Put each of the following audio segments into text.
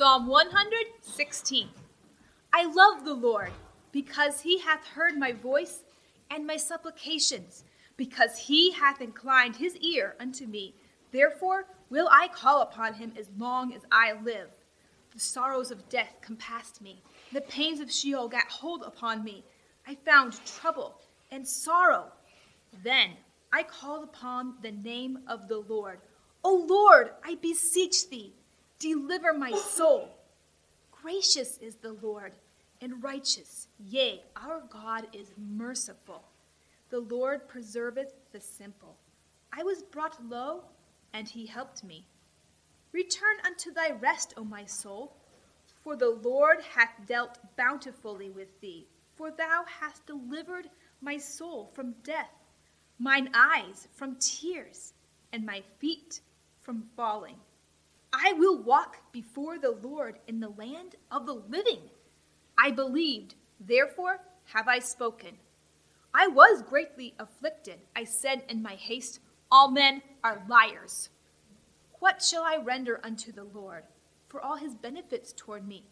Psalm 116. I love the Lord because he hath heard my voice and my supplications, because he hath inclined his ear unto me. Therefore will I call upon him as long as I live. The sorrows of death compassed me, the pains of Sheol got hold upon me. I found trouble and sorrow. Then I called upon the name of the Lord. O Lord, I beseech thee, deliver my soul. Gracious is the Lord and righteous. Yea, our God is merciful. The Lord preserveth the simple. I was brought low, and he helped me. Return unto thy rest, O my soul, for the Lord hath dealt bountifully with thee. For thou hast delivered my soul from death, mine eyes from tears, and my feet from falling. I will walk before the Lord in the land of the living. I believed, therefore have I spoken. I was greatly afflicted. I said in my haste, All men are liars. What shall I render unto the Lord for all his benefits toward me?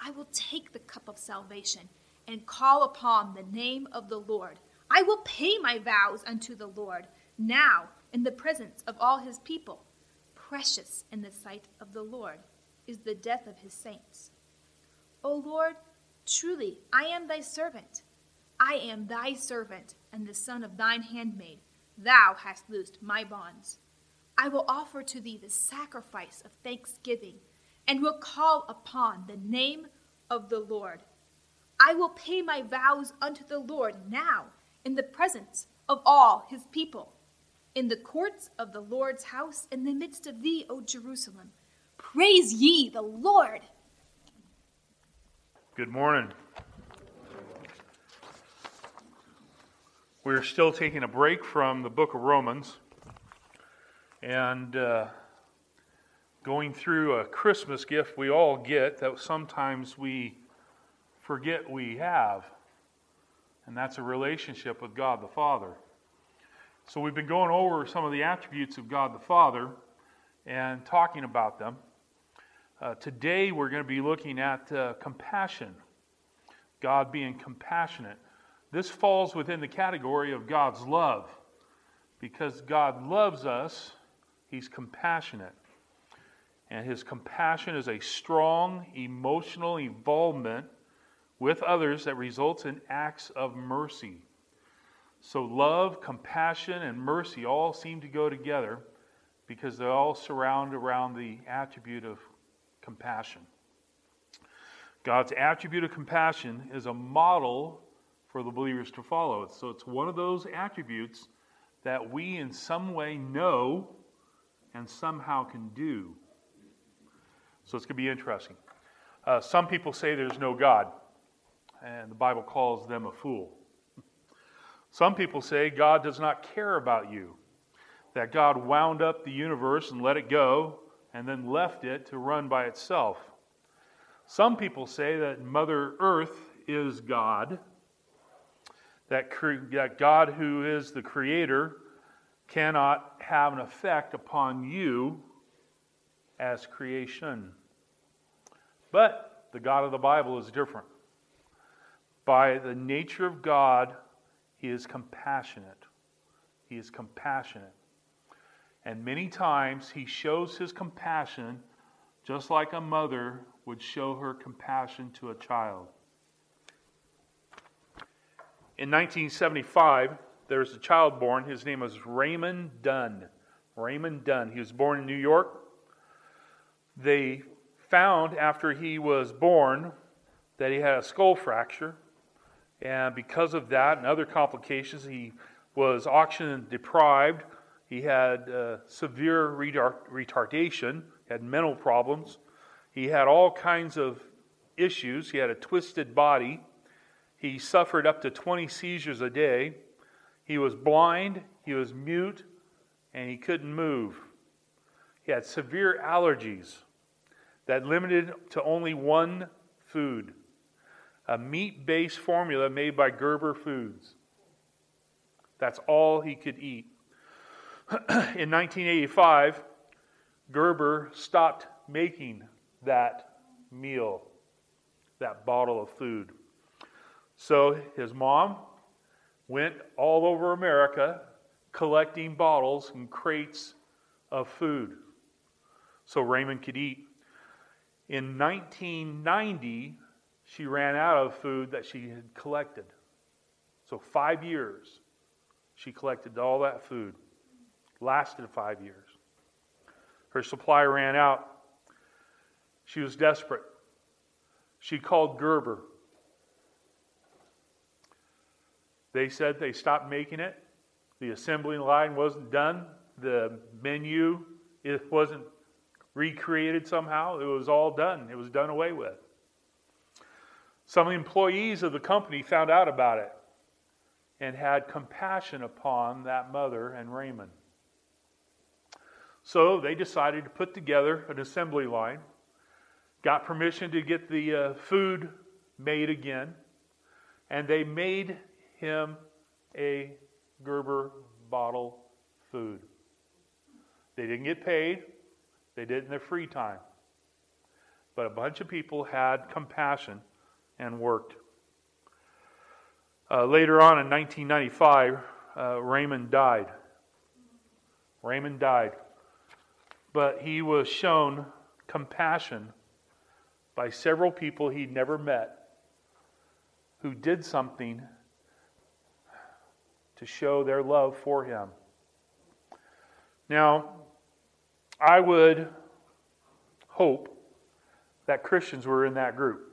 I will take the cup of salvation and call upon the name of the Lord. I will pay my vows unto the Lord now in the presence of all his people. Precious in the sight of the Lord is the death of his saints. O Lord, truly I am thy servant. I am thy servant and the son of thine handmaid. Thou hast loosed my bonds. I will offer to thee the sacrifice of thanksgiving and will call upon the name of the Lord. I will pay my vows unto the Lord now in the presence of all his people, in the courts of the Lord's house, in the midst of thee, O Jerusalem. Praise ye the Lord. Good morning. We're still taking a break from the book of Romans and uh, going through a Christmas gift we all get that sometimes we forget we have, and that's a relationship with God the Father. So we've been going over some of the attributes of God the Father and talking about them. Uh, today we're going to be looking at uh, compassion, God being compassionate. This falls within the category of God's love. Because God loves us, He's compassionate. And His compassion is a strong emotional involvement with others that results in acts of mercy. So, love, compassion, and mercy all seem to go together because they all surround around the attribute of compassion. God's attribute of compassion is a model for the believers to follow. So, it's one of those attributes that we in some way know and somehow can do. So, it's going to be interesting. Uh, some people say there's no God and the Bible calls them a fool. Some people say God does not care about you, that God wound up the universe and let it go, and then left it to run by itself. Some people say that Mother Earth is God, that, cre- that God, who is the creator, cannot have an effect upon you as creation. But the God of the Bible is different. By the nature of God, He is compassionate. He is compassionate. And many times He shows His compassion just like a mother would show her compassion to a child. In 1975, there was a child born. His name was Raymond Dunn. Raymond Dunn. He was born in New York. They found after he was born that he had a skull fracture and because of that and other complications, he was oxygen deprived. He had uh, severe retardation, had mental problems. He had all kinds of issues. He had a twisted body. He suffered up to 20 seizures a day. He was blind, he was mute, and he couldn't move. He had severe allergies that limited to only one food a meat based formula made by Gerber Foods. That's all he could eat. In 1985, Gerber stopped making that meal, that bottle of food. So his mom went all over America collecting bottles and crates of food so Raymond could eat. In 1990, she ran out of food that she had collected. So, five years, she collected all that food. Lasted five years. Her supply ran out. She was desperate. She called Gerber. They said they stopped making it. The assembly line wasn't done. The menu it wasn't recreated somehow. It was all done. It was done away with. Some employees of the company found out about it and had compassion upon that mother and Raymond. So they decided to put together an assembly line, got permission to get the uh, food made again, and they made him a Gerber bottle food. They didn't get paid, they did it in their free time. But a bunch of people had compassion and worked. Uh, later on in 1995, uh, Raymond died. Raymond died. But he was shown compassion by several people he'd never met who did something to show their love for him. Now, I would hope that Christians were in that group.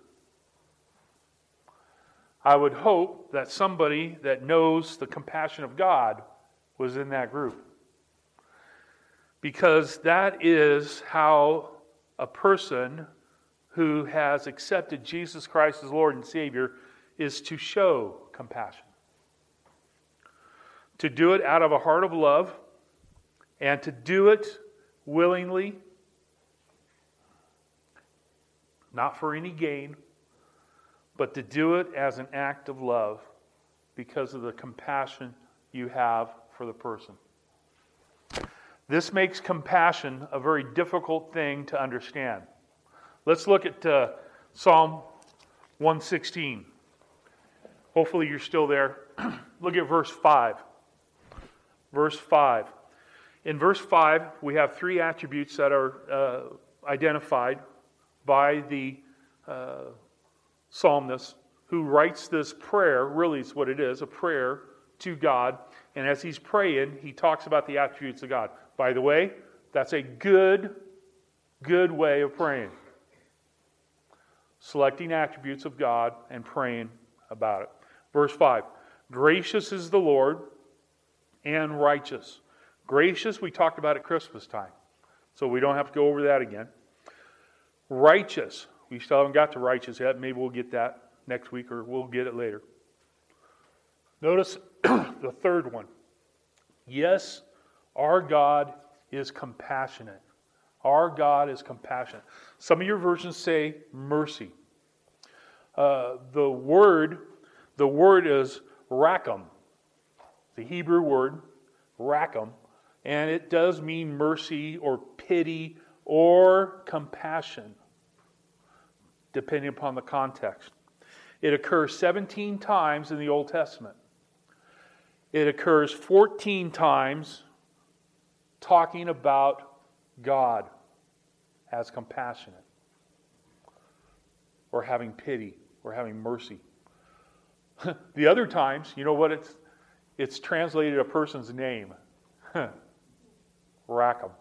I would hope that somebody that knows the compassion of God was in that group. Because that is how a person who has accepted Jesus Christ as Lord and Savior is to show compassion. To do it out of a heart of love and to do it willingly, not for any gain, but to do it as an act of love because of the compassion you have for the person. This makes compassion a very difficult thing to understand. Let's look at uh, Psalm 116. Hopefully, you're still there. look at verse 5. Verse 5. In verse 5, we have three attributes that are uh, identified by the uh, psalmist who writes this prayer, really is what it is, a prayer to God. And as he's praying, he talks about the attributes of God. By the way, that's a good, good way of praying. Selecting attributes of God and praying about it. Verse 5 Gracious is the Lord and righteous. Gracious, we talked about at Christmas time, so we don't have to go over that again. Righteous, we still haven't got to righteous yet. Maybe we'll get that next week or we'll get it later. Notice the third one. Yes, our God is compassionate. Our God is compassionate. Some of your versions say mercy. Uh, the word, the word is rakim, the Hebrew word rakim, and it does mean mercy or pity or compassion depending upon the context. It occurs 17 times in the Old Testament. It occurs 14 times talking about God as compassionate or having pity or having mercy. the other times, you know what it's it's translated a person's name. Rackham.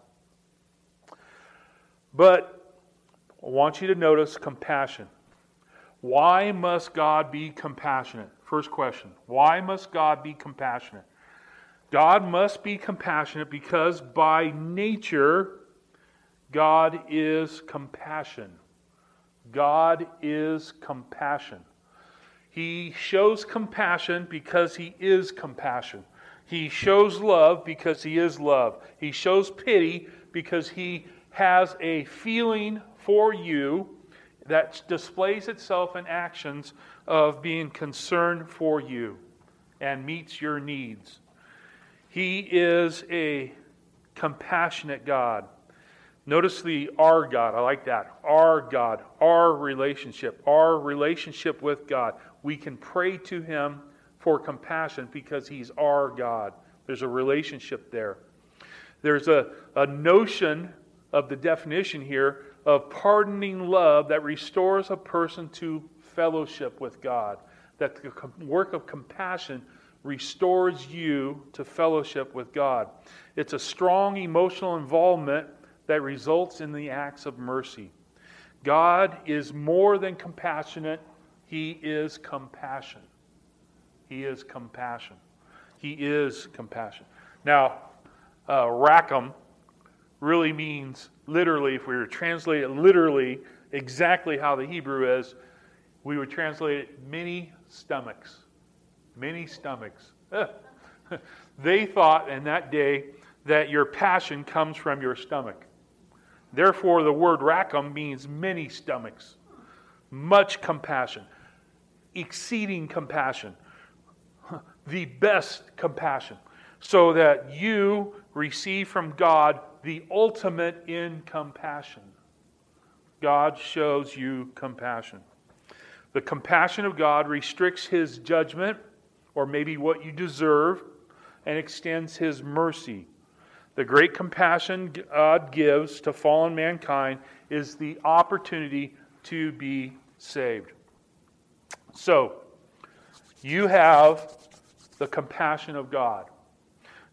But I want you to notice compassion. Why must God be compassionate? First question. Why must God be compassionate? God must be compassionate because by nature, God is compassion. God is compassion. He shows compassion because he is compassion. He shows love because he is love. He shows pity because he has a feeling for you that displays itself in actions of being concerned for you and meets your needs. He is a compassionate God. Notice the our God. I like that. Our God, our relationship, our relationship with God. We can pray to Him for compassion because He's our God. There's a relationship there. There's a, a notion of the definition here of pardoning love that restores a person to fellowship with God. That the work of compassion restores you to fellowship with God. It's a strong emotional involvement that results in the acts of mercy. God is more than compassionate, He is compassion. He is compassion. He is compassion. Now, uh, Rackham really means literally, if we were to translate it literally, exactly how the Hebrew is, we would translate it many stomachs. Many stomachs. they thought in that day that your passion comes from your stomach. Therefore, the word Rackham means many stomachs, much compassion, exceeding compassion, the best compassion, so that you receive from God the ultimate in compassion. God shows you compassion. The compassion of God restricts his judgment, or maybe what you deserve, and extends his mercy. The great compassion God gives to fallen mankind is the opportunity to be saved. So, you have the compassion of God.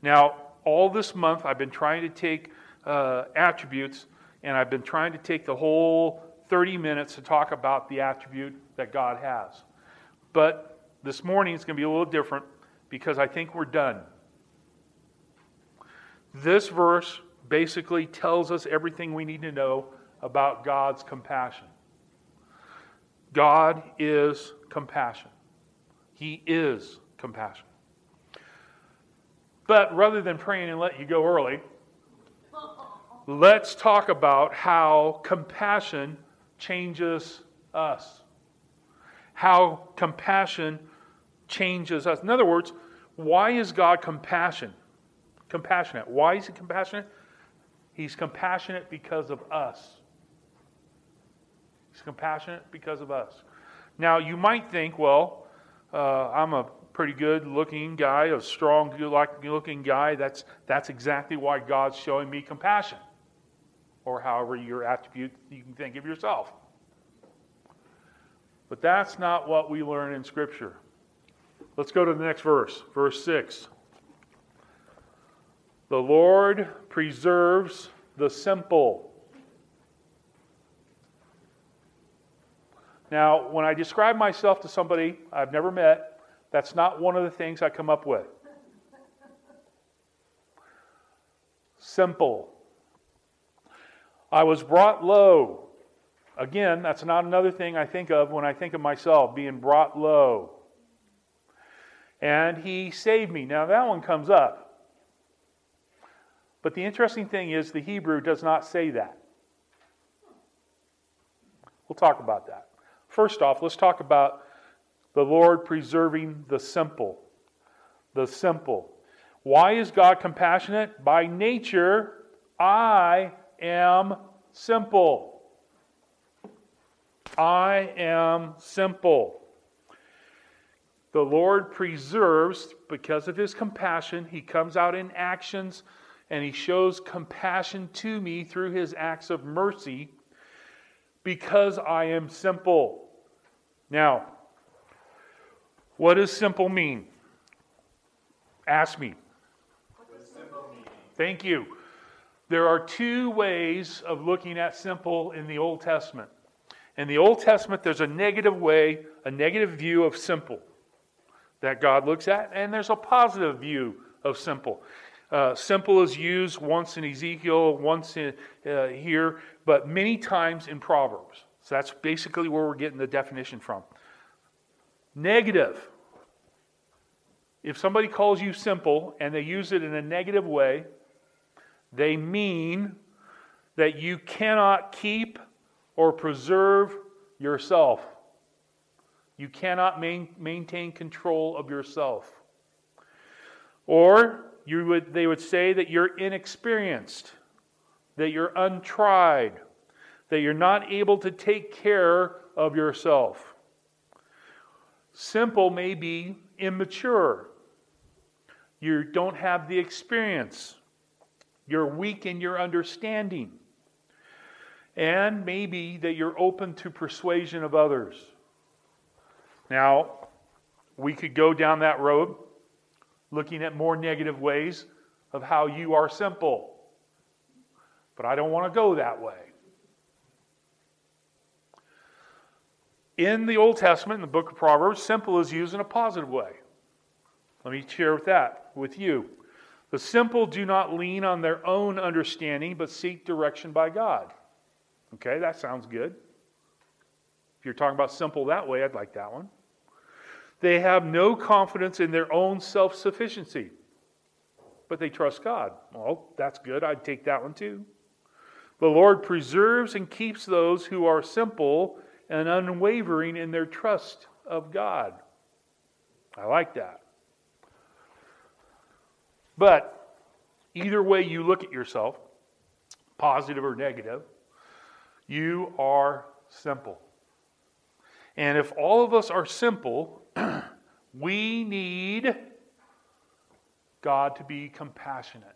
Now, all this month, I've been trying to take uh, attributes, and I've been trying to take the whole 30 minutes to talk about the attribute that God has. But this morning is going to be a little different because I think we're done. This verse basically tells us everything we need to know about God's compassion. God is compassion. He is compassion. But rather than praying and let you go early, let's talk about how compassion changes us. How compassion changes us. In other words, why is God compassion? Compassionate. Why is he compassionate? He's compassionate because of us. He's compassionate because of us. Now, you might think, well, uh, I'm a pretty good looking guy, a strong, good looking guy. That's, that's exactly why God's showing me compassion or however your attribute you can think of yourself. But that's not what we learn in Scripture. Let's go to the next verse, verse 6. The Lord preserves the simple. Now, when I describe myself to somebody I've never met, that's not one of the things I come up with. Simple. I was brought low. Again, that's not another thing I think of when I think of myself, being brought low. And he saved me. Now, that one comes up. But the interesting thing is, the Hebrew does not say that. We'll talk about that. First off, let's talk about the Lord preserving the simple. The simple. Why is God compassionate? By nature, I am simple. I am simple. The Lord preserves, because of his compassion, he comes out in actions and he shows compassion to me through his acts of mercy because I am simple. Now, what does simple mean? Ask me. Thank you. There are two ways of looking at simple in the Old Testament. In the Old Testament, there's a negative way, a negative view of simple that God looks at, and there's a positive view of simple. Uh, simple is used once in Ezekiel, once in, uh, here, but many times in Proverbs. So that's basically where we're getting the definition from. Negative. If somebody calls you simple and they use it in a negative way, they mean that you cannot keep or preserve yourself. You cannot main, maintain control of yourself. Or you would, they would say that you're inexperienced. that you're untried, that you're not able to take care of yourself. Simple may be immature. You don't have the experience. You're weak in your understanding. And maybe that you're open to persuasion of others. Now, we could go down that road looking at more negative ways of how you are simple. But I don't want to go that way. In the Old Testament, in the book of Proverbs, simple is used in a positive way. Let me share with that with you. The simple do not lean on their own understanding, but seek direction by God. Okay, that sounds good. If you're talking about simple that way, I'd like that one. They have no confidence in their own self sufficiency, but they trust God. Well, that's good. I'd take that one too. The Lord preserves and keeps those who are simple and unwavering in their trust of God. I like that. But either way you look at yourself, positive or negative, you are simple. And if all of us are simple, we need God to be compassionate.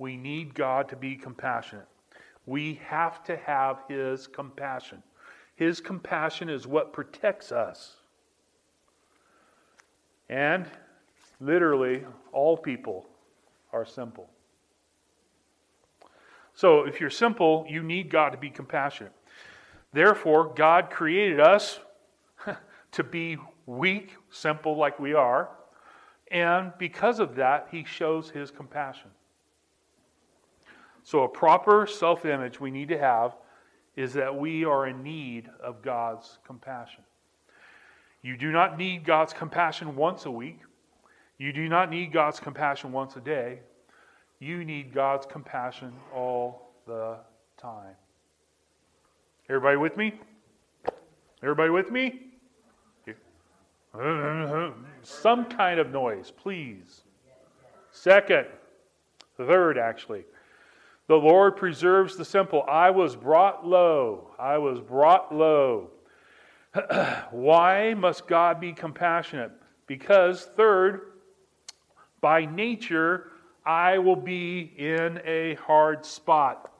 We need God to be compassionate. We have to have His compassion. His compassion is what protects us. And literally, all people are simple. So, if you're simple, you need God to be compassionate. Therefore, God created us to be weak, simple like we are, and because of that, He shows His compassion. So, a proper self image we need to have is that we are in need of God's compassion. You do not need God's compassion once a week. You do not need God's compassion once a day. You need God's compassion all the time. Everybody with me? Everybody with me? Some kind of noise, please. Second, third, actually. The Lord preserves the simple. I was brought low. I was brought low. Why must God be compassionate? Because, third, by nature, I will be in a hard spot.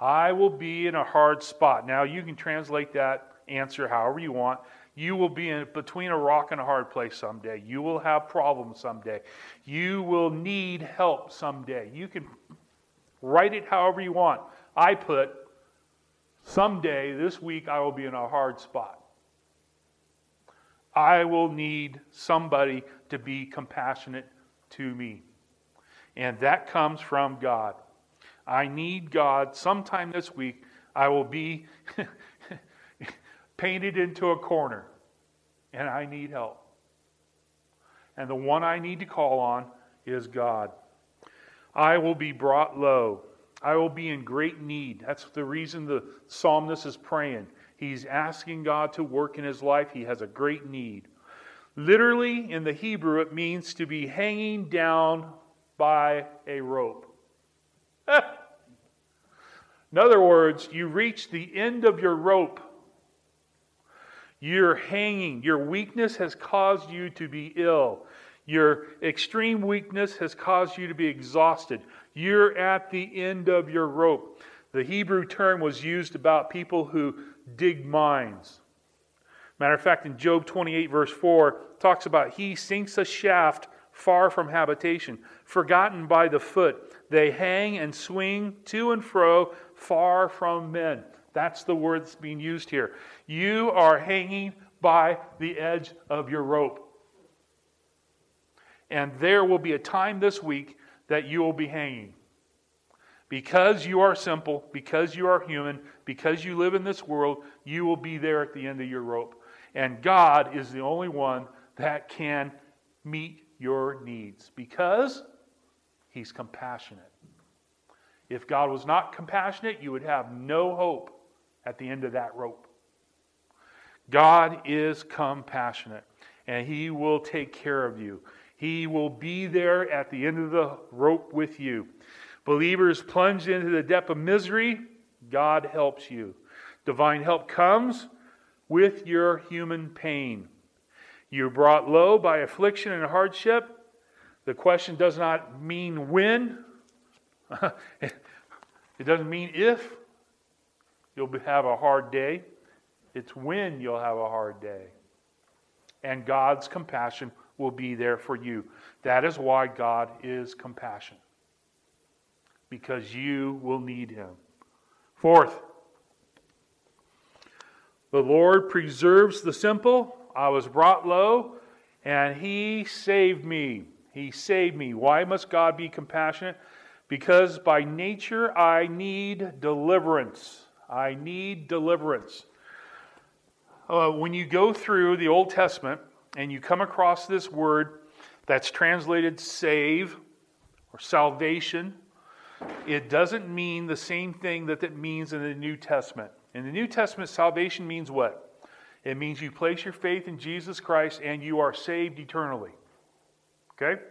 I will be in a hard spot. Now, you can translate that answer however you want. You will be in between a rock and a hard place someday. You will have problems someday. You will need help someday. You can write it however you want. I put, someday this week I will be in a hard spot. I will need somebody to be compassionate to me. And that comes from God. I need God. Sometime this week, I will be painted into a corner, and I need help. And the one I need to call on is God. I will be brought low. I will be in great need. That's the reason the psalmist is praying. He's asking God to work in his life. He has a great need. Literally, in the Hebrew, it means to be hanging down by a rope. in other words, you reach the end of your rope. You're hanging. Your weakness has caused you to be ill. Your extreme weakness has caused you to be exhausted. You're at the end of your rope. The Hebrew term was used about people who dig mines. Matter of fact, in Job 28, verse 4, talks about he sinks a shaft far from habitation, forgotten by the foot. They hang and swing to and fro, far from men. That's the word that's being used here. You are hanging by the edge of your rope. And there will be a time this week that you will be hanging. Because you are simple, because you are human, because you live in this world, you will be there at the end of your rope. And God is the only one that can meet your needs because He's compassionate. If God was not compassionate, you would have no hope at the end of that rope. God is compassionate, and He will take care of you. He will be there at the end of the rope with you. Believers plunged into the depth of misery, God helps you. Divine help comes with your human pain. You're brought low by affliction and hardship. The question does not mean when, it doesn't mean if you'll have a hard day. It's when you'll have a hard day. And God's compassion will be there for you. That is why God is compassion, because you will need Him. Fourth, the Lord preserves the simple. I was brought low, and He saved me. He saved me. Why must God be compassionate? Because by nature I need deliverance. I need deliverance. Uh, when you go through the Old Testament and you come across this word that's translated save or salvation, it doesn't mean the same thing that it means in the New Testament. In the New Testament, salvation means what? It means you place your faith in Jesus Christ and you are saved eternally. Okay?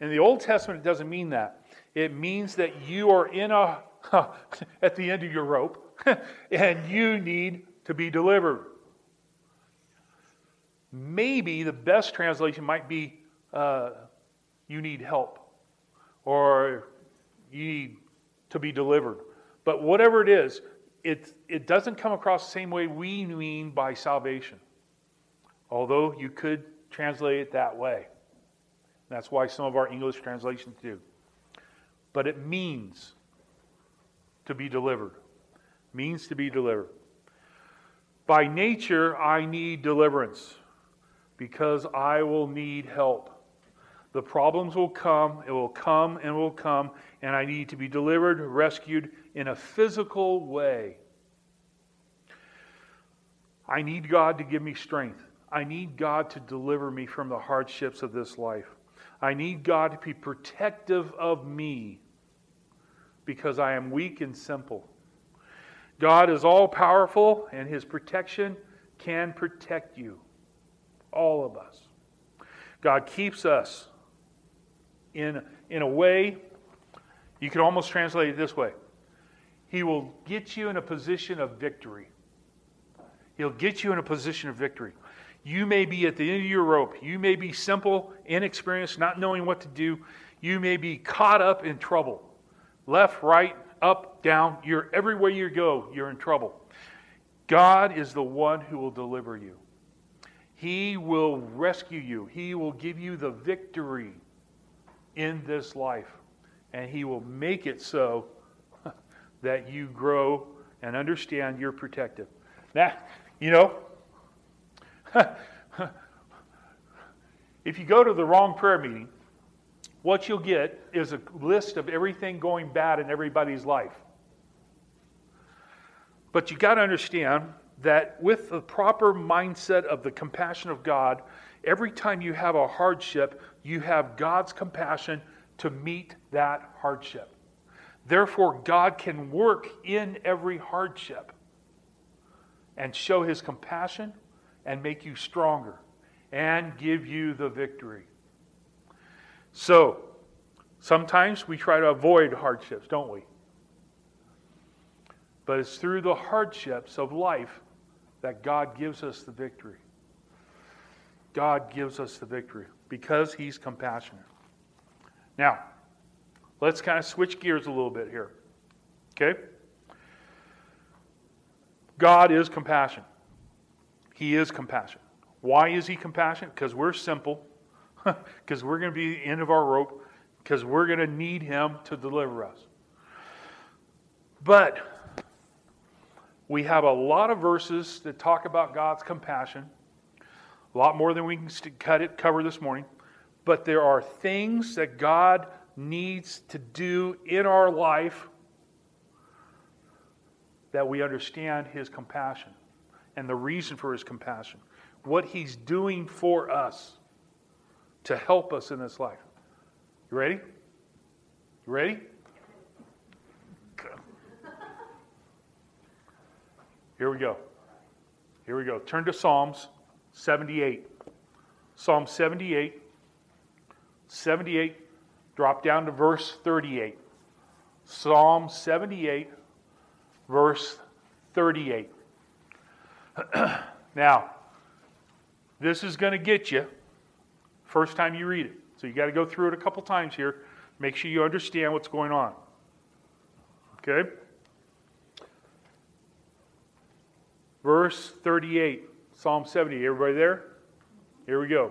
In the Old Testament, it doesn't mean that. It means that you are in a at the end of your rope and you need to be delivered. Maybe the best translation might be uh, you need help or you need to be delivered. But whatever it is, it, it doesn't come across the same way we mean by salvation, although you could translate it that way. That's why some of our English translations do. But it means to be delivered. Means to be delivered. By nature, I need deliverance because I will need help. The problems will come, it will come and will come, and I need to be delivered, rescued in a physical way. I need God to give me strength. I need God to deliver me from the hardships of this life. I need God to be protective of me because I am weak and simple. God is all powerful, and his protection can protect you, all of us. God keeps us in, in a way, you can almost translate it this way He will get you in a position of victory. He'll get you in a position of victory. You may be at the end of your rope. You may be simple, inexperienced, not knowing what to do. You may be caught up in trouble. Left, right, up, down. You're everywhere you go, you're in trouble. God is the one who will deliver you. He will rescue you. He will give you the victory in this life. And He will make it so that you grow and understand you're protected. Now, you know, if you go to the wrong prayer meeting, what you'll get is a list of everything going bad in everybody's life. But you got to understand that with the proper mindset of the compassion of God, every time you have a hardship, you have God's compassion to meet that hardship. Therefore, God can work in every hardship and show his compassion and make you stronger and give you the victory. So, sometimes we try to avoid hardships, don't we? But it's through the hardships of life that God gives us the victory. God gives us the victory because He's compassionate. Now, let's kind of switch gears a little bit here. Okay? God is compassion. He is compassion. Why is He compassionate? Because we're simple, because we're going to be the end of our rope, because we're going to need Him to deliver us. But we have a lot of verses that talk about God's compassion, a lot more than we can cut it, cover this morning. But there are things that God needs to do in our life that we understand His compassion and the reason for his compassion, what he's doing for us to help us in this life. You ready? You ready? Here we go. Here we go. Turn to Psalms 78. Psalm 78. 78. Drop down to verse 38. Psalm 78, verse 38. now, this is going to get you first time you read it. So you got to go through it a couple times here. Make sure you understand what's going on. Okay? Verse 38, Psalm 70. Everybody there? Here we go.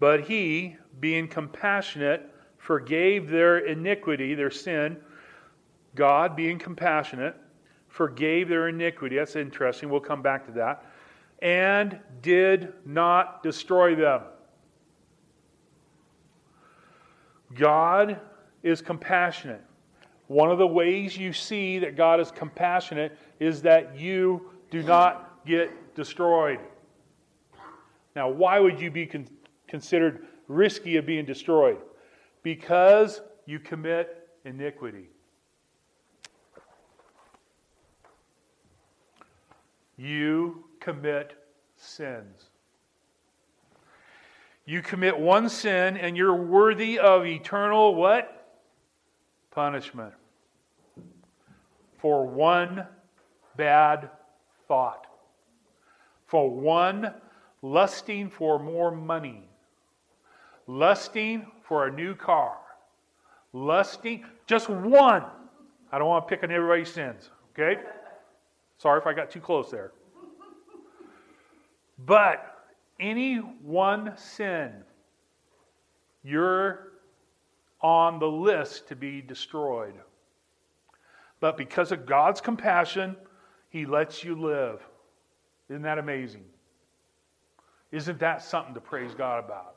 But he, being compassionate, forgave their iniquity, their sin. God, being compassionate, forgave their iniquity. That's interesting. We'll come back to that. And did not destroy them. God is compassionate. One of the ways you see that God is compassionate is that you do not get destroyed. Now, why would you be con- considered risky of being destroyed? Because you commit iniquity. You commit sins. You commit one sin and you're worthy of eternal what? Punishment. For one bad thought. For one lusting for more money. Lusting for a new car. Lusting, just one. I don't want to pick on everybody's sins, okay? Sorry if I got too close there. But any one sin, you're on the list to be destroyed. But because of God's compassion, He lets you live. Isn't that amazing? Isn't that something to praise God about?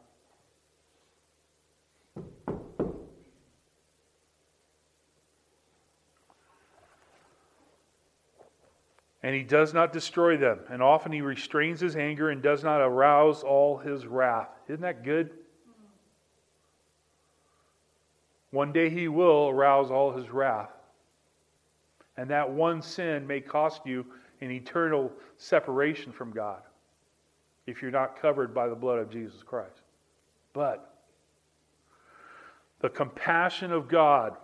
and he does not destroy them. And often he restrains his anger and does not arouse all his wrath. Isn't that good? One day he will arouse all his wrath. And that one sin may cost you an eternal separation from God if you're not covered by the blood of Jesus Christ. But the compassion of God,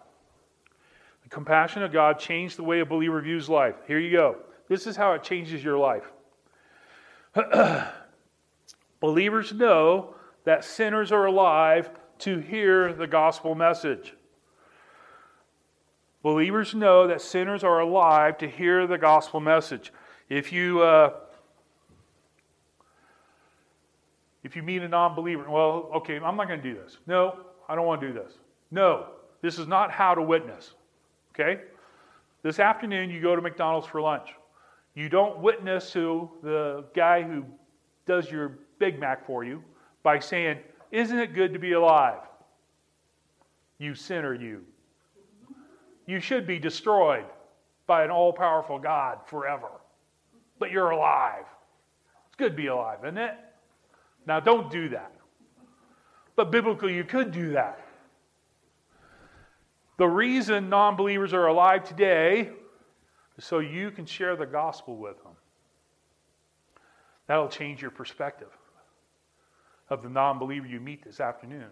the compassion of God changed the way a believer views life. Here you go. This is how it changes your life. Believers know that sinners are alive to hear the gospel message. Believers know that sinners are alive to hear the gospel message. If you uh, if you meet a non-believer, well, okay, I'm not going to do this. No, I don't want to do this. No, this is not how to witness. Okay? This afternoon, you go to McDonald's for lunch. You don't witness to the guy who does your Big Mac for you by saying, Isn't it good to be alive? You sinner, you. You should be destroyed by an all powerful God forever. But you're alive. It's good to be alive, isn't it? Now, don't do that. But biblically, you could do that. The reason non believers are alive today is so you can share the gospel with them. That'll change your perspective of the non believer you meet this afternoon.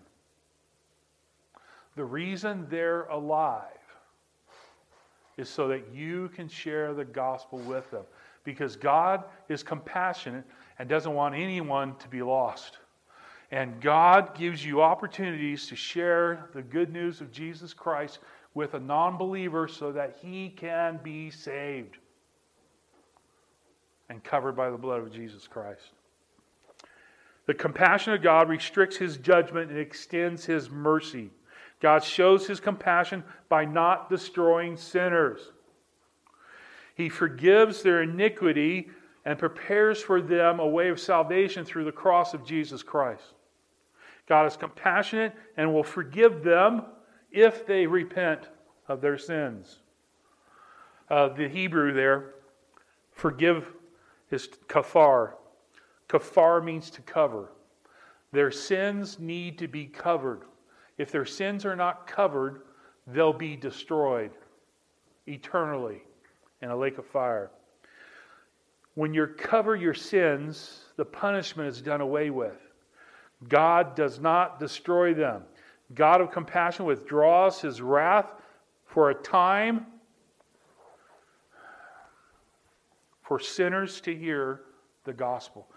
The reason they're alive is so that you can share the gospel with them. Because God is compassionate and doesn't want anyone to be lost. And God gives you opportunities to share the good news of Jesus Christ with a non believer so that he can be saved and covered by the blood of Jesus Christ. The compassion of God restricts his judgment and extends his mercy. God shows his compassion by not destroying sinners. He forgives their iniquity and prepares for them a way of salvation through the cross of Jesus Christ. God is compassionate and will forgive them if they repent of their sins. Uh, the Hebrew there, forgive, is kafar. Kafar means to cover. Their sins need to be covered. If their sins are not covered, they'll be destroyed eternally in a lake of fire. When you cover your sins, the punishment is done away with. God does not destroy them. God of compassion withdraws his wrath for a time for sinners to hear the gospel.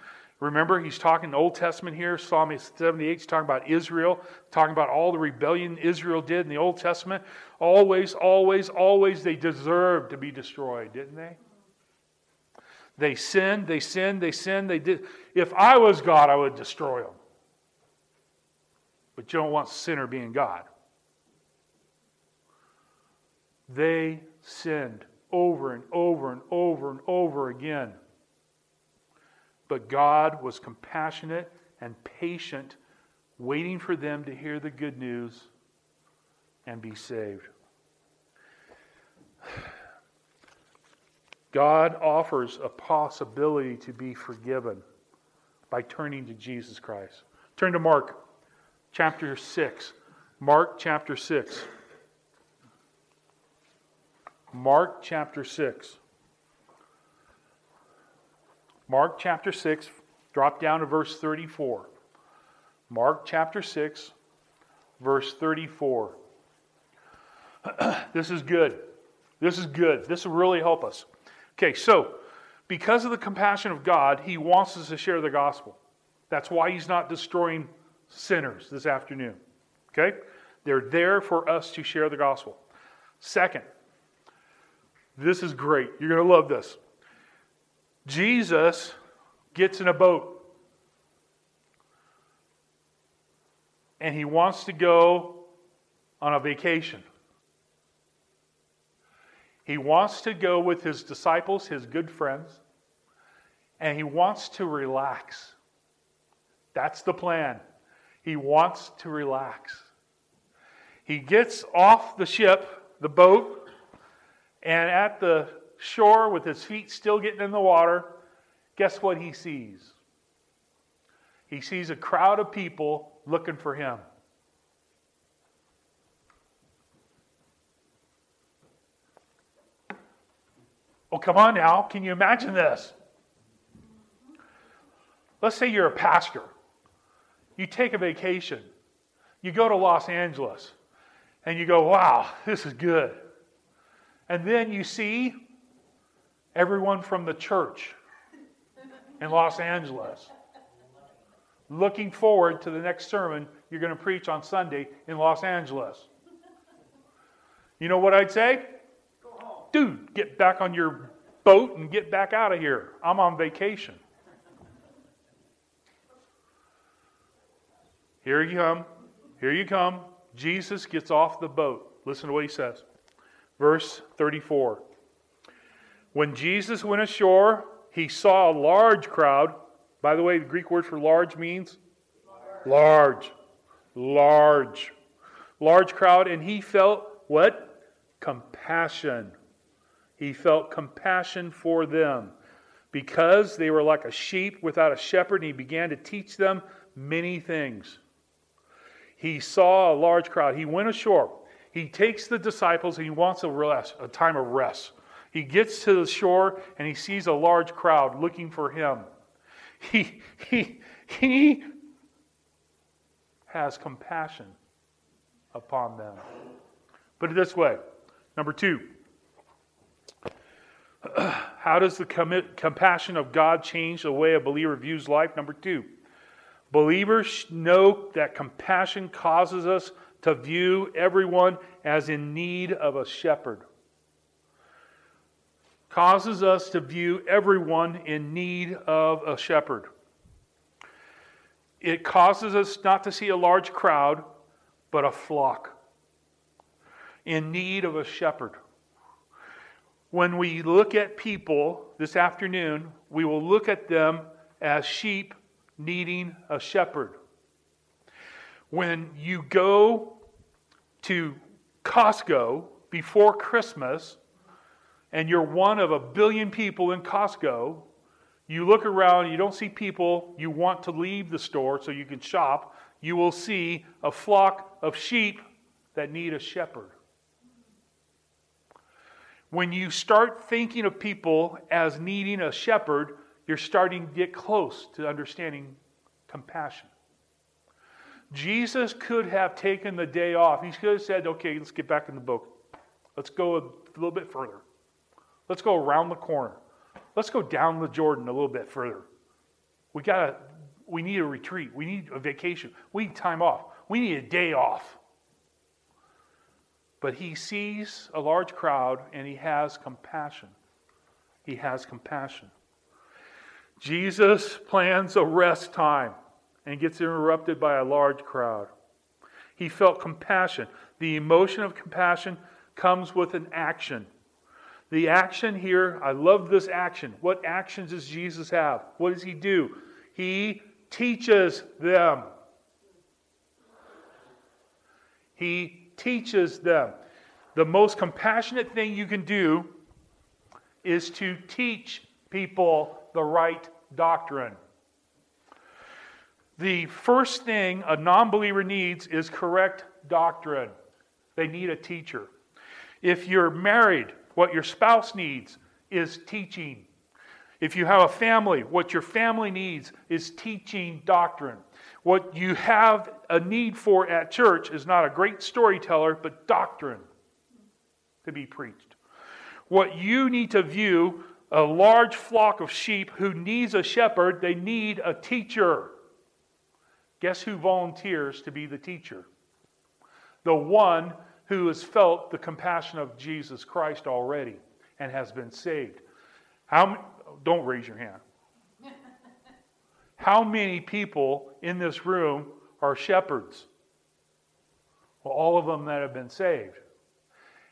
Remember, he's talking Old Testament here, Psalm 78, he's talking about Israel, talking about all the rebellion Israel did in the Old Testament. Always, always, always they deserved to be destroyed, didn't they? They sinned, they sinned, they sinned, they did. If I was God, I would destroy them. But you don't want sinner being God. They sinned over and over and over and over again. But God was compassionate and patient, waiting for them to hear the good news and be saved. God offers a possibility to be forgiven by turning to Jesus Christ. Turn to Mark chapter 6. Mark chapter 6. Mark chapter 6. Mark chapter 6, drop down to verse 34. Mark chapter 6, verse 34. this is good. This is good. This will really help us. Okay, so because of the compassion of God, He wants us to share the gospel. That's why He's not destroying sinners this afternoon. Okay? They're there for us to share the gospel. Second, this is great. You're going to love this. Jesus gets in a boat and he wants to go on a vacation. He wants to go with his disciples, his good friends, and he wants to relax. That's the plan. He wants to relax. He gets off the ship, the boat, and at the shore with his feet still getting in the water, guess what he sees? He sees a crowd of people looking for him. Oh, come on now. Can you imagine this? Let's say you're a pastor. You take a vacation. You go to Los Angeles and you go, wow, this is good. And then you see everyone from the church in Los Angeles looking forward to the next sermon you're going to preach on Sunday in Los Angeles. You know what I'd say? Dude, get back on your boat and get back out of here. I'm on vacation. Here you come. Here you come. Jesus gets off the boat. Listen to what he says. Verse 34. When Jesus went ashore, he saw a large crowd. By the way, the Greek word for large means large. Large. Large crowd, and he felt what? Compassion. He felt compassion for them because they were like a sheep without a shepherd, and he began to teach them many things. He saw a large crowd. He went ashore. He takes the disciples and he wants a rest, a time of rest. He gets to the shore and he sees a large crowd looking for him. He, he, he has compassion upon them. Put it this way. Number two, how does the compassion of God change the way a believer views life? Number two, believers know that compassion causes us to view everyone as in need of a shepherd. Causes us to view everyone in need of a shepherd. It causes us not to see a large crowd, but a flock in need of a shepherd. When we look at people this afternoon, we will look at them as sheep needing a shepherd. When you go to Costco before Christmas and you're one of a billion people in Costco, you look around, you don't see people, you want to leave the store so you can shop, you will see a flock of sheep that need a shepherd. When you start thinking of people as needing a shepherd, you're starting to get close to understanding compassion. Jesus could have taken the day off. He could have said, okay, let's get back in the book. Let's go a little bit further. Let's go around the corner. Let's go down the Jordan a little bit further. We gotta we need a retreat. We need a vacation. We need time off. We need a day off. But he sees a large crowd and he has compassion. He has compassion. Jesus plans a rest time and gets interrupted by a large crowd. He felt compassion. The emotion of compassion comes with an action. The action here, I love this action. What actions does Jesus have? What does he do? He teaches them. He teaches them. The most compassionate thing you can do is to teach people the right doctrine. The first thing a non believer needs is correct doctrine. They need a teacher. If you're married, what your spouse needs is teaching. If you have a family, what your family needs is teaching doctrine. What you have a need for at church is not a great storyteller, but doctrine to be preached. What you need to view a large flock of sheep who needs a shepherd, they need a teacher. Guess who volunteers to be the teacher? The one who has felt the compassion of Jesus Christ already and has been saved. How, don't raise your hand. How many people in this room are shepherds? Well, all of them that have been saved.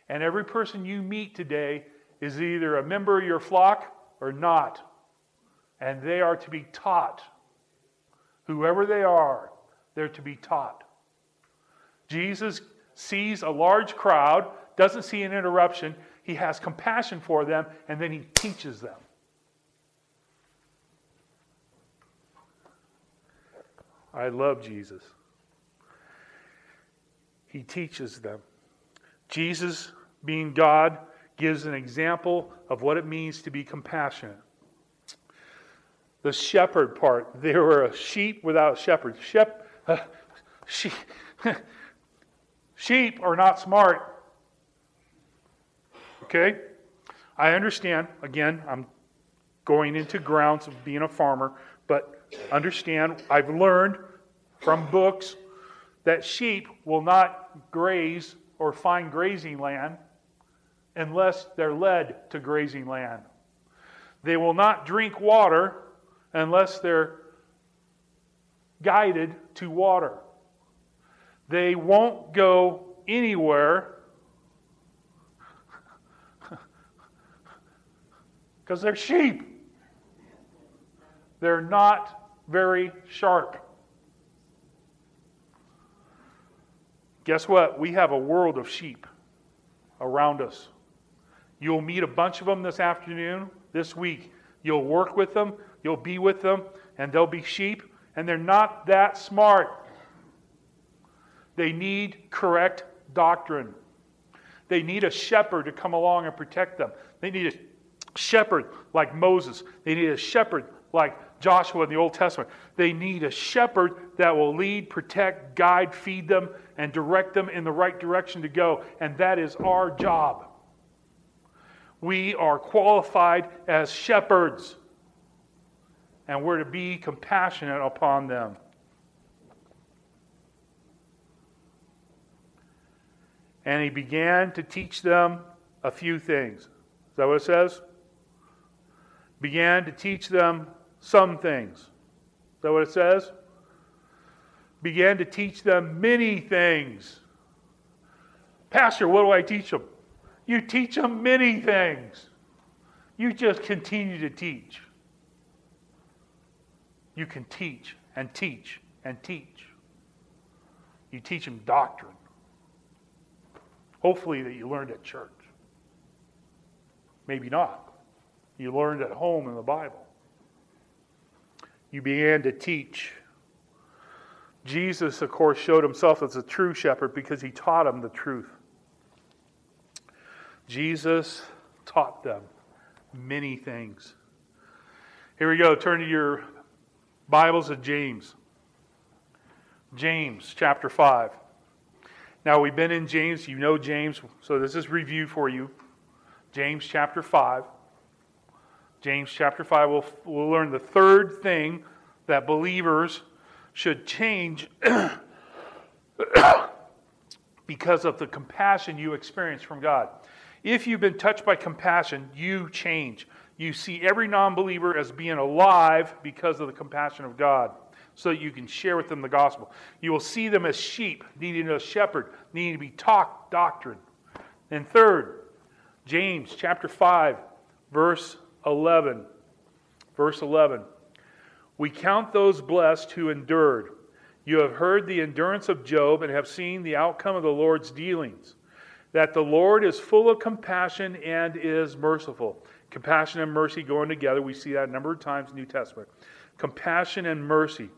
And every person you meet today is either a member of your flock or not. And they are to be taught. Whoever they are, they're to be taught. Jesus sees a large crowd, doesn't see an interruption. He has compassion for them, and then he teaches them. I love Jesus. He teaches them. Jesus, being God, gives an example of what it means to be compassionate. The shepherd part, there were a sheep without shepherds. Shep, uh, sheep, sheep are not smart. Okay? I understand. Again, I'm going into grounds of being a farmer, but understand, I've learned from books that sheep will not graze or find grazing land unless they're led to grazing land. They will not drink water unless they're guided to water. They won't go anywhere because they're sheep. They're not very sharp. Guess what? We have a world of sheep around us. You'll meet a bunch of them this afternoon, this week. You'll work with them, you'll be with them, and they'll be sheep, and they're not that smart. They need correct doctrine. They need a shepherd to come along and protect them. They need a shepherd like Moses. They need a shepherd like Joshua in the Old Testament. They need a shepherd that will lead, protect, guide, feed them, and direct them in the right direction to go. And that is our job. We are qualified as shepherds, and we're to be compassionate upon them. And he began to teach them a few things. Is that what it says? Began to teach them some things. Is that what it says? Began to teach them many things. Pastor, what do I teach them? You teach them many things. You just continue to teach. You can teach and teach and teach. You teach them doctrine. Hopefully, that you learned at church. Maybe not. You learned at home in the Bible. You began to teach. Jesus, of course, showed himself as a true shepherd because he taught them the truth. Jesus taught them many things. Here we go. Turn to your Bibles of James. James chapter 5. Now, we've been in James. You know James, so this is review for you. James chapter 5. James chapter 5, we'll, we'll learn the third thing that believers should change because of the compassion you experience from God. If you've been touched by compassion, you change. You see every non believer as being alive because of the compassion of God, so that you can share with them the gospel. You will see them as sheep, needing a shepherd, needing to be taught doctrine. And third, James chapter 5, verse 11. Verse 11. We count those blessed who endured. You have heard the endurance of Job and have seen the outcome of the Lord's dealings. That the Lord is full of compassion and is merciful. Compassion and mercy going together. We see that a number of times in the New Testament. Compassion and mercy.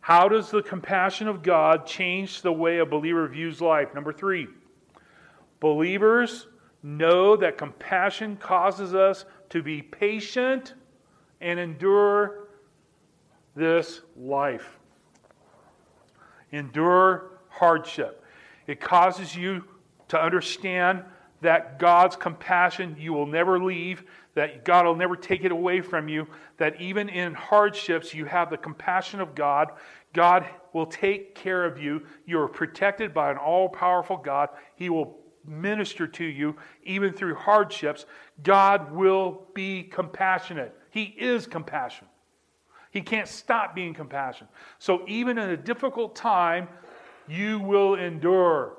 How does the compassion of God change the way a believer views life? Number three, believers know that compassion causes us to be patient and endure this life. Endure hardship. It causes you to understand that God's compassion you will never leave, that God will never take it away from you, that even in hardships you have the compassion of God. God will take care of you. You are protected by an all powerful God. He will minister to you even through hardships. God will be compassionate. He is compassion. He can't stop being compassionate. So even in a difficult time, you will endure.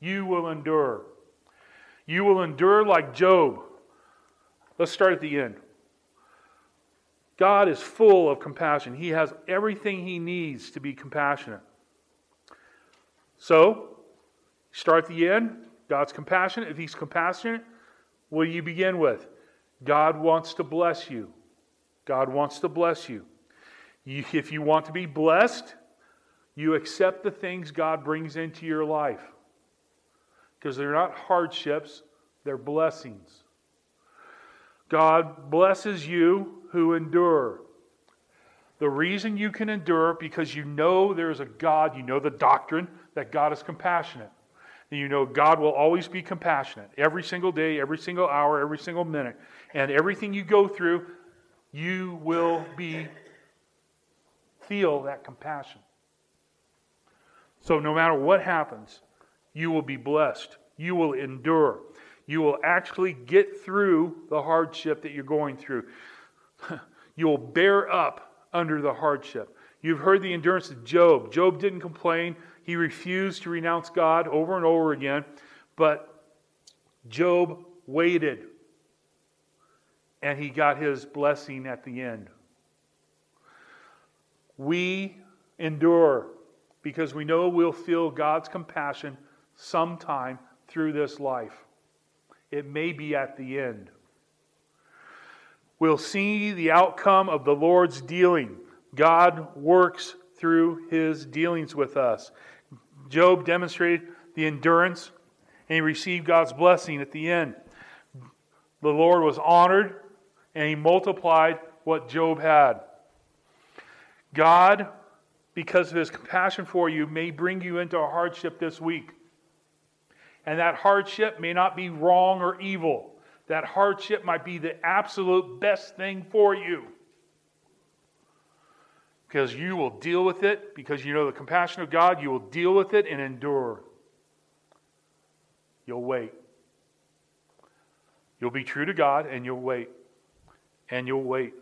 You will endure. You will endure like Job. Let's start at the end. God is full of compassion. He has everything he needs to be compassionate. So, start at the end. God's compassionate. If he's compassionate, what do you begin with? God wants to bless you. God wants to bless you. you. If you want to be blessed, you accept the things God brings into your life. Because they're not hardships, they're blessings. God blesses you who endure. The reason you can endure because you know there's a God, you know the doctrine that God is compassionate. And you know God will always be compassionate every single day, every single hour, every single minute. And everything you go through, you will be feel that compassion. So no matter what happens, you will be blessed. You will endure. You will actually get through the hardship that you're going through. you will bear up under the hardship. You've heard the endurance of Job. Job didn't complain. He refused to renounce God over and over again. But Job waited and he got his blessing at the end. We endure because we know we'll feel God's compassion sometime through this life. It may be at the end. We'll see the outcome of the Lord's dealing. God works through his dealings with us. Job demonstrated the endurance and he received God's blessing at the end. The Lord was honored and he multiplied what Job had. God, because of his compassion for you, may bring you into a hardship this week. And that hardship may not be wrong or evil. That hardship might be the absolute best thing for you. Because you will deal with it, because you know the compassion of God, you will deal with it and endure. You'll wait. You'll be true to God and you'll wait and you'll wait,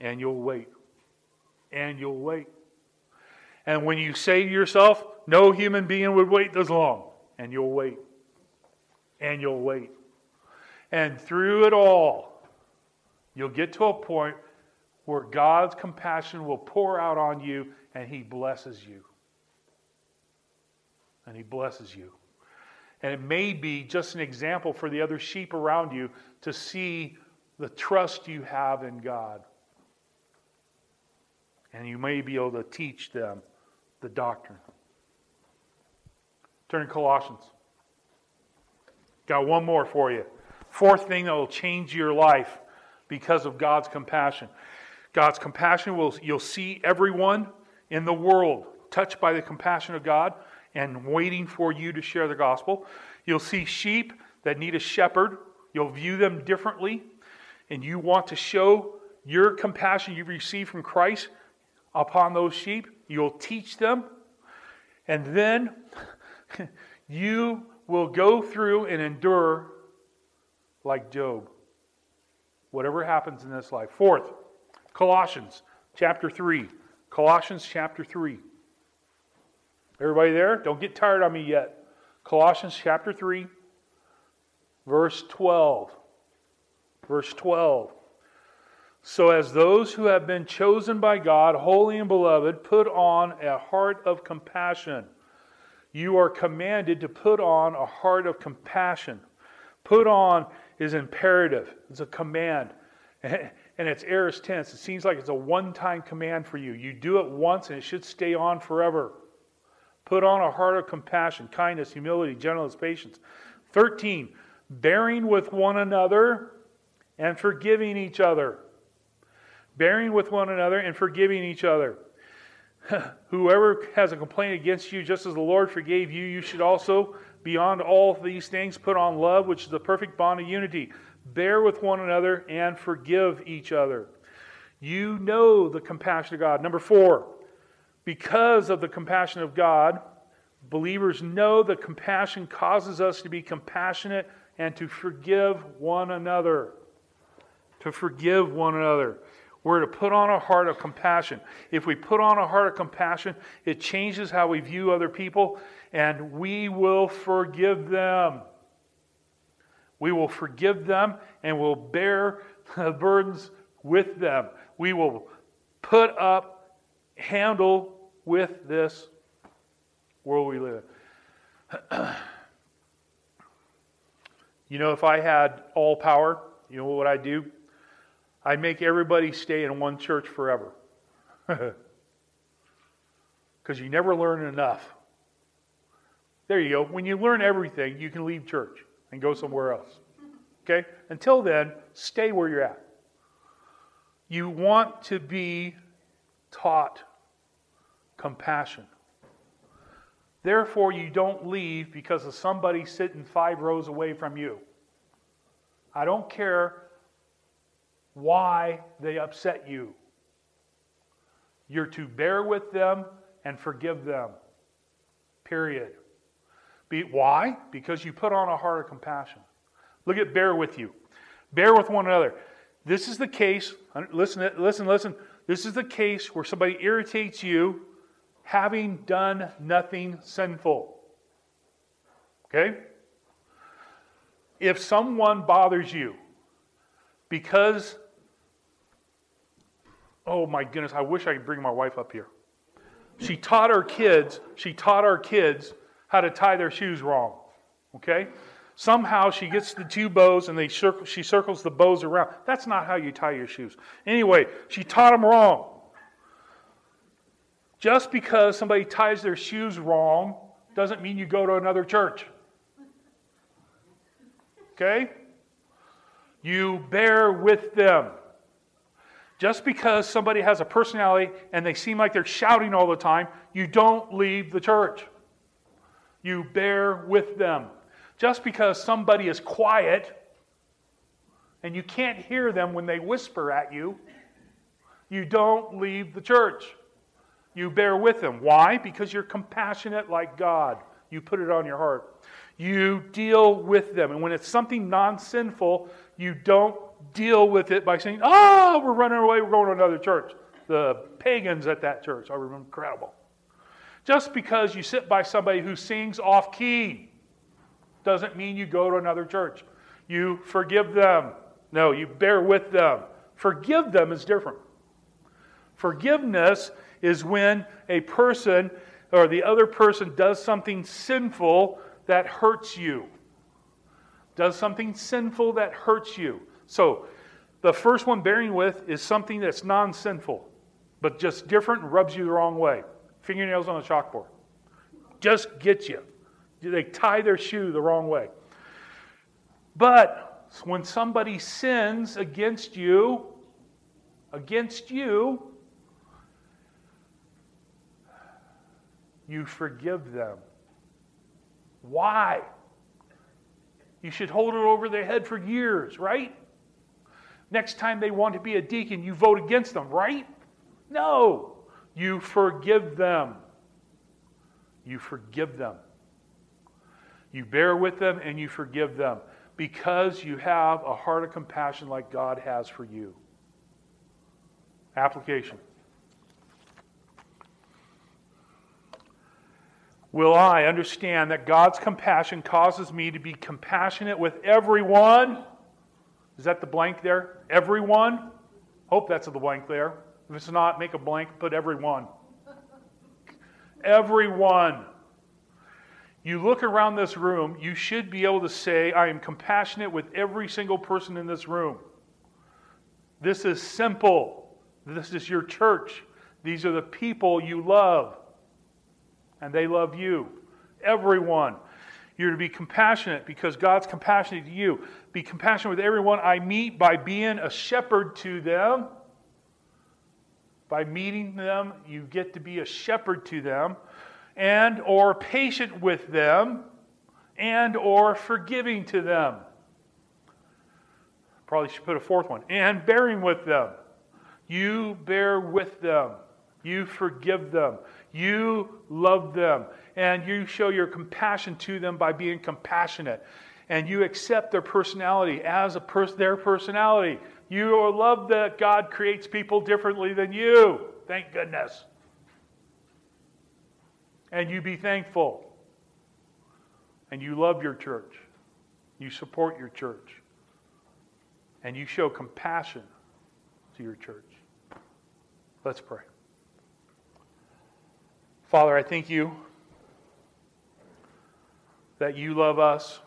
and you'll wait, and you'll wait. And when you say to yourself, no human being would wait this long, and you'll wait, and you'll wait. And through it all, you'll get to a point where God's compassion will pour out on you and He blesses you. And He blesses you. And it may be just an example for the other sheep around you to see the trust you have in God. And you may be able to teach them the doctrine. Turn to Colossians. Got one more for you. Fourth thing that will change your life because of God's compassion. God's compassion will you'll see everyone in the world touched by the compassion of God, and waiting for you to share the gospel. You'll see sheep that need a shepherd. You'll view them differently, and you want to show your compassion you've received from Christ upon those sheep. You'll teach them, and then you will go through and endure like Job. Whatever happens in this life. Fourth, Colossians chapter 3. Colossians chapter 3. Everybody there? Don't get tired on me yet. Colossians chapter 3, verse 12. Verse 12. So, as those who have been chosen by God, holy and beloved, put on a heart of compassion. You are commanded to put on a heart of compassion. Put on is imperative, it's a command. And it's aorist tense. It seems like it's a one time command for you. You do it once and it should stay on forever. Put on a heart of compassion, kindness, humility, gentleness, patience. 13, bearing with one another and forgiving each other. Bearing with one another and forgiving each other. Whoever has a complaint against you, just as the Lord forgave you, you should also, beyond all these things, put on love, which is the perfect bond of unity. Bear with one another and forgive each other. You know the compassion of God. Number four, because of the compassion of God, believers know that compassion causes us to be compassionate and to forgive one another. To forgive one another. We're to put on a heart of compassion. If we put on a heart of compassion, it changes how we view other people, and we will forgive them. We will forgive them and will bear the burdens with them. We will put up, handle with this world we live in. you know, if I had all power, you know what would I do? I'd make everybody stay in one church forever. Because you never learn enough. There you go. When you learn everything, you can leave church and go somewhere else. Okay? Until then, stay where you're at. You want to be taught compassion. Therefore, you don't leave because of somebody sitting five rows away from you. I don't care why they upset you. You're to bear with them and forgive them. Period. Be, why? Because you put on a heart of compassion. Look at bear with you. Bear with one another. This is the case. Listen, listen, listen. This is the case where somebody irritates you having done nothing sinful. Okay? If someone bothers you because, oh my goodness, I wish I could bring my wife up here. She taught our kids, she taught our kids how to tie their shoes wrong. Okay? Somehow she gets the two bows and they circle, she circles the bows around. That's not how you tie your shoes. Anyway, she taught them wrong. Just because somebody ties their shoes wrong doesn't mean you go to another church. Okay? You bear with them. Just because somebody has a personality and they seem like they're shouting all the time, you don't leave the church. You bear with them. Just because somebody is quiet and you can't hear them when they whisper at you, you don't leave the church. You bear with them. Why? Because you're compassionate like God. You put it on your heart. You deal with them. And when it's something non sinful, you don't deal with it by saying, Oh, we're running away, we're going to another church. The pagans at that church are incredible. Just because you sit by somebody who sings off key doesn't mean you go to another church. You forgive them. No, you bear with them. Forgive them is different. Forgiveness is when a person or the other person does something sinful that hurts you. Does something sinful that hurts you. So, the first one bearing with is something that's non sinful, but just different and rubs you the wrong way. Fingernails on a chalkboard. Just gets you. They tie their shoe the wrong way. But when somebody sins against you, against you, you forgive them. Why? You should hold it over their head for years, right? Next time they want to be a deacon, you vote against them, right? No. You forgive them. You forgive them. You bear with them and you forgive them because you have a heart of compassion like God has for you. Application. Will I understand that God's compassion causes me to be compassionate with everyone? Is that the blank there? Everyone? Hope that's the blank there. If it's not, make a blank, put everyone. everyone. You look around this room, you should be able to say, I am compassionate with every single person in this room. This is simple. This is your church. These are the people you love, and they love you. Everyone. You're to be compassionate because God's compassionate to you. Be compassionate with everyone I meet by being a shepherd to them. By meeting them, you get to be a shepherd to them and or patient with them and or forgiving to them. Probably should put a fourth one. And bearing with them. You bear with them. You forgive them. You love them. And you show your compassion to them by being compassionate. And you accept their personality as a pers- their personality. You love that God creates people differently than you. Thank goodness and you be thankful. And you love your church. You support your church. And you show compassion to your church. Let's pray. Father, I thank you that you love us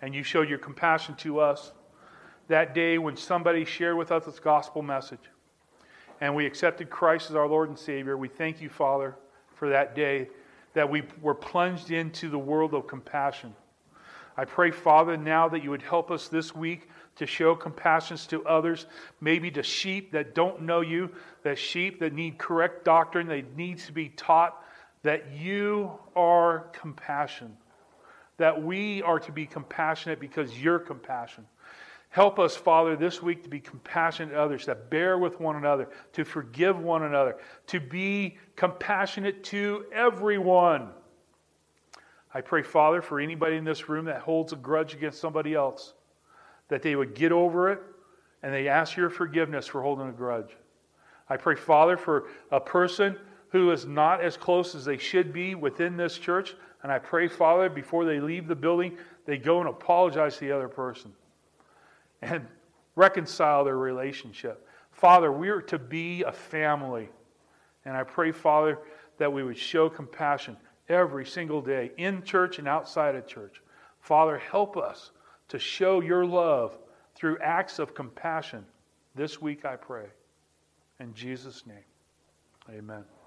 and you showed your compassion to us that day when somebody shared with us this gospel message and we accepted Christ as our Lord and Savior. We thank you, Father for that day that we were plunged into the world of compassion. I pray, Father, now that you would help us this week to show compassion to others, maybe to sheep that don't know you, that sheep that need correct doctrine, that needs to be taught that you are compassion, that we are to be compassionate because you're compassion. Help us, Father, this week to be compassionate to others, to bear with one another, to forgive one another, to be compassionate to everyone. I pray, Father, for anybody in this room that holds a grudge against somebody else, that they would get over it and they ask your forgiveness for holding a grudge. I pray, Father, for a person who is not as close as they should be within this church. And I pray, Father, before they leave the building, they go and apologize to the other person and reconcile their relationship. Father, we are to be a family. And I pray, Father, that we would show compassion every single day in church and outside of church. Father, help us to show your love through acts of compassion. This week I pray. In Jesus' name, amen.